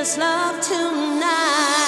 this love tonight.